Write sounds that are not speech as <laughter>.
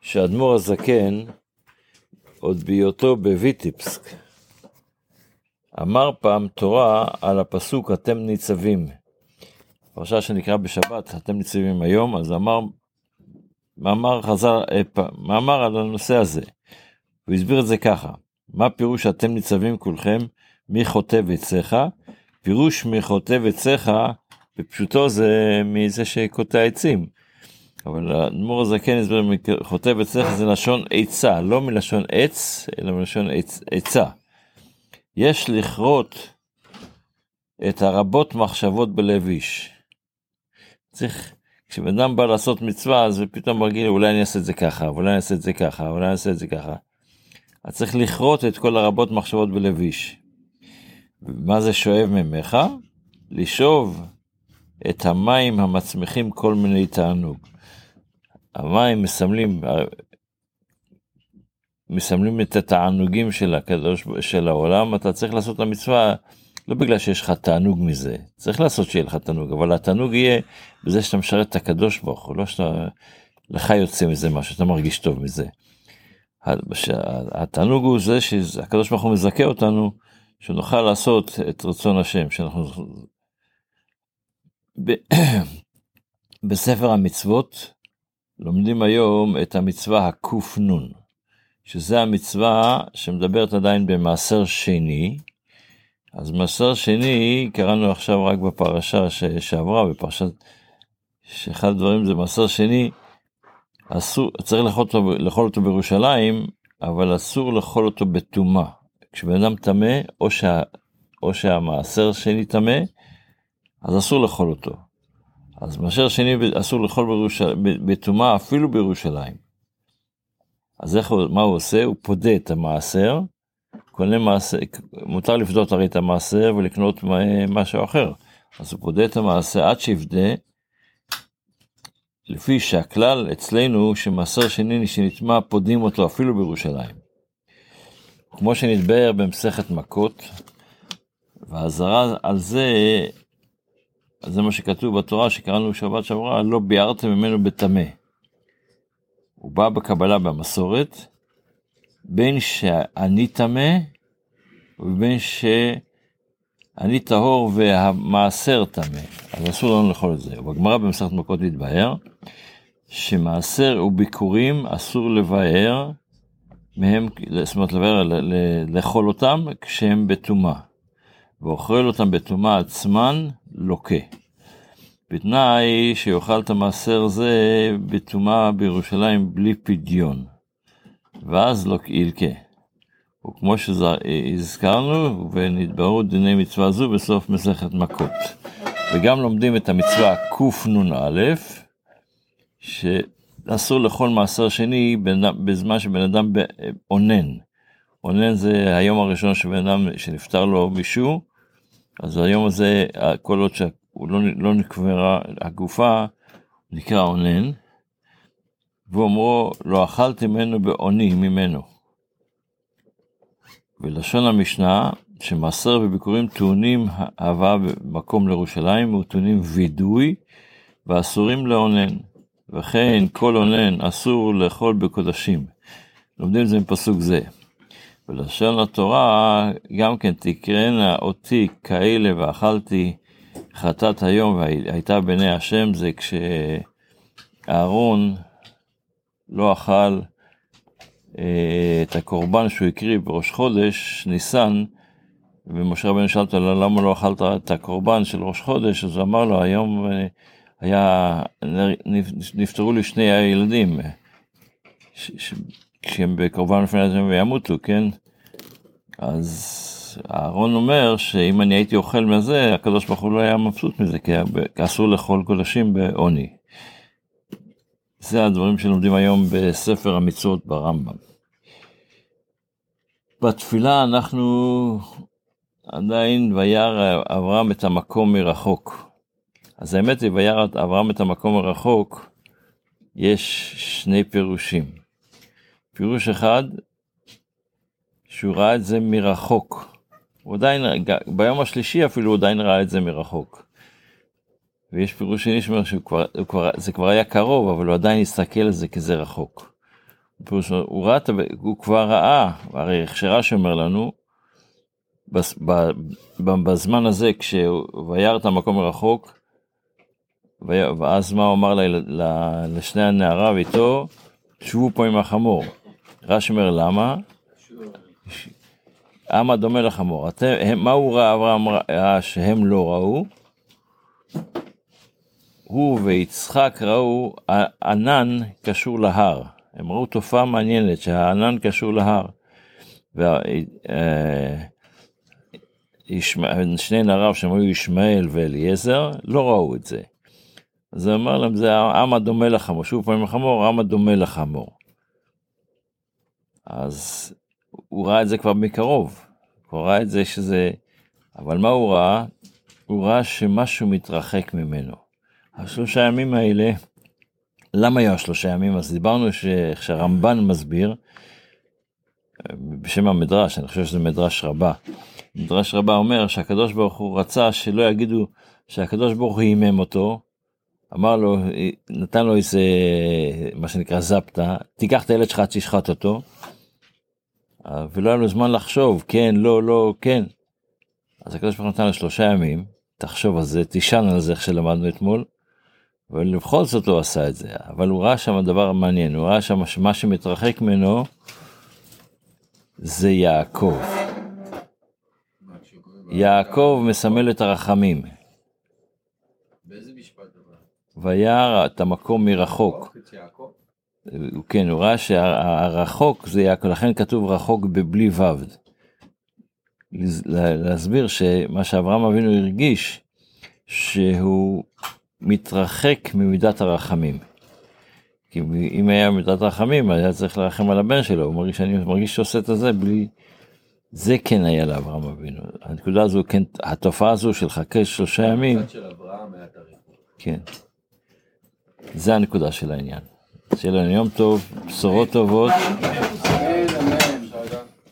שאדמו"ר הזקן, עוד בהיותו בויטיפסק, אמר פעם תורה על הפסוק אתם ניצבים. פרשה שנקרא בשבת, אתם ניצבים היום, אז אמר מאמר חזר, אה, מאמר על הנושא הזה. הוא הסביר את זה ככה, מה פירוש אתם ניצבים כולכם, מי חוטב עציך? פירוש מי חוטב עציך, בפשוטו זה מזה שקוטע עצים. אבל האדמו"ר הזקן הסביר, חוטב עציך זה לשון עצה, לא מלשון עץ, אלא מלשון עצה. יש לכרות את הרבות מחשבות בלב איש. צריך, כשבן אדם בא לעשות מצווה, אז הוא פתאום מרגיל, אולי אני אעשה את זה ככה, אולי אני אעשה את זה ככה, אולי אני אעשה את זה ככה. אז צריך לכרות את כל הרבות מחשבות בלב איש. מה זה שואב ממך? לשאוב את המים המצמיחים כל מיני תענוג. המים מסמלים, מסמלים את התענוגים של הקדוש, של העולם, אתה צריך לעשות את המצווה לא בגלל שיש לך תענוג מזה, צריך לעשות שיהיה לך תענוג, אבל התענוג יהיה בזה שאתה משרת את הקדוש ברוך הוא, לא שאתה, לך יוצא מזה משהו, אתה מרגיש טוב מזה. התענוג הוא זה שהקדוש ברוך הוא מזכה אותנו, שנוכל לעשות את רצון השם, שאנחנו... <coughs> בספר המצוות לומדים היום את המצווה הקנ, שזה המצווה שמדברת עדיין במעשר שני, אז מעשר שני קראנו עכשיו רק בפרשה ש... שעברה, בפרשת, שאחד הדברים זה מעשר שני, אסור, צריך לאכול אותו, לאכול אותו בירושלים, אבל אסור לאכול אותו בטומאה. כשבן אדם טמא, או, שה, או שהמעשר שני טמא, אז אסור לאכול אותו. אז מעשר שני אסור לאכול בטומאה אפילו בירושלים. אז איך, מה הוא עושה? הוא פודה את המעשר, קונה מעשר, מותר לפדות הרי את המעשר ולקנות משהו אחר. אז הוא פודה את המעשר עד שיפדה, לפי שהכלל אצלנו שמעשר שני שנטמע פודים אותו אפילו בירושלים. כמו שנתבהר במסכת מכות, והאזהרה על זה, זה מה שכתוב בתורה שקראנו שבת שעברה, לא ביארתם ממנו בטמא. הוא בא בקבלה במסורת, בין שאני טמא ובין שאני טהור והמעשר טמא, אז אסור לנו לאכול את זה. בגמרא במסכת מכות מתבהר שמעשר וביקורים אסור לבאר מהם, זאת אומרת לבאר, לאכול אותם כשהם בטומאה, ואוכל אותם בטומאה עצמן לוקה. בתנאי שיאכל את המעשר זה בטומאה בירושלים בלי פדיון, ואז לא ילקה. וכמו שהזכרנו, ונתבררו דיני מצווה זו בסוף מסכת מכות. וגם לומדים את המצווה קנ"א, שאסור לאכול מעשר שני בזמן שבן אדם אונן. אונן זה היום הראשון שבן אדם, שנפטר לו מישהו, אז היום הזה, כל עוד שהוא לא, לא נקברה הגופה, נקרא אונן, ואומרו, לא אכלתי ממנו בעוני ממנו. ולשון המשנה, שמעשר וביקורים טעונים הבאה במקום לירושלים וטעונים וידוי ואסורים לאונן. וכן כל אונן אסור לאכול בקודשים. לומדים את זה מפסוק זה. ולשון התורה גם כן תקראנה אותי כאלה ואכלתי חטאת היום והייתה בעיני השם זה כשאהרון לא אכל אה, את הקורבן שהוא הקריב בראש חודש ניסן ומשה רבנו שאל אותו למה לא אכלת את הקורבן של ראש חודש? אז הוא אמר לו היום אה, היה נפטרו לי שני הילדים כשהם בקורבן לפני הזמן וימותו כן אז אהרון אומר שאם אני הייתי אוכל מזה, הקדוש ברוך הוא לא היה מבסוט מזה, כי אסור לאכול קודשים בעוני. זה הדברים שלומדים היום בספר המצוות ברמב"ם. בתפילה אנחנו עדיין וירא אברהם את המקום מרחוק. אז האמת היא, וירא אברהם את המקום מרחוק, יש שני פירושים. פירוש אחד, שהוא ראה את זה מרחוק. הוא עדיין, ביום השלישי אפילו הוא עדיין ראה את זה מרחוק. ויש פירוש שני שאומר שזה כבר היה קרוב, אבל הוא עדיין הסתכל על זה כזה רחוק. פירוש, הוא, ראה, הוא כבר ראה, הרי איך שרש"י אומר לנו, בזמן הזה כשהוא וירא את המקום מרחוק, ואז מה הוא אמר לשני הנערה ואיתו, שבו פה עם החמור. רש"י אומר למה? אמה דומה לחמור. אתם, מה הוא ראה, אברהם ראה שהם לא ראו? הוא ויצחק ראו ענן קשור להר. הם ראו תופעה מעניינת שהענן קשור להר. שני נעריו שהם היו ישמעאל ואליעזר לא ראו את זה. אז הוא אמר להם זה עם הדומה לחמור, שוב פעם לחמור, עם הדומה לחמור. אז הוא ראה את זה כבר מקרוב, הוא ראה את זה שזה, אבל מה הוא ראה? הוא ראה שמשהו מתרחק ממנו. השלושה ימים האלה, למה היו השלושה ימים? אז דיברנו שהרמב"ן מסביר, בשם המדרש, אני חושב שזה מדרש רבה. מדרש רבה אומר שהקדוש ברוך הוא רצה שלא יגידו שהקדוש ברוך הוא הימם אותו, אמר לו, נתן לו איזה, מה שנקרא זפטה, תיקח את הילד שלך, תשחט אותו. ולא היה לו זמן לחשוב, כן, לא, לא, כן. אז הקדוש ברוך הוא נתן לו שלושה ימים, תחשוב על זה, תישן על זה איך שלמדנו אתמול. ובכל זאת הוא עשה את זה, אבל הוא ראה שם דבר מעניין, הוא ראה שם שמה שמתרחק ממנו זה יעקב. יעקב מסמל את הרחמים. וירא את המקום מרחוק. כן, הוא ראה שהרחוק זה לכן כתוב רחוק בבלי ו'. להסביר שמה שאברהם אבינו הרגיש, שהוא מתרחק ממידת הרחמים. כי אם היה מידת רחמים, היה צריך לרחם על הבן שלו, הוא מרגיש, אני מרגיש שעושה את זה בלי... זה כן היה לאברהם אבינו. הנקודה הזו, כן, התופעה הזו של חכה שלושה ימים... כן. זה הנקודה של העניין. שיהיה לנו יום טוב, בשורות טובות.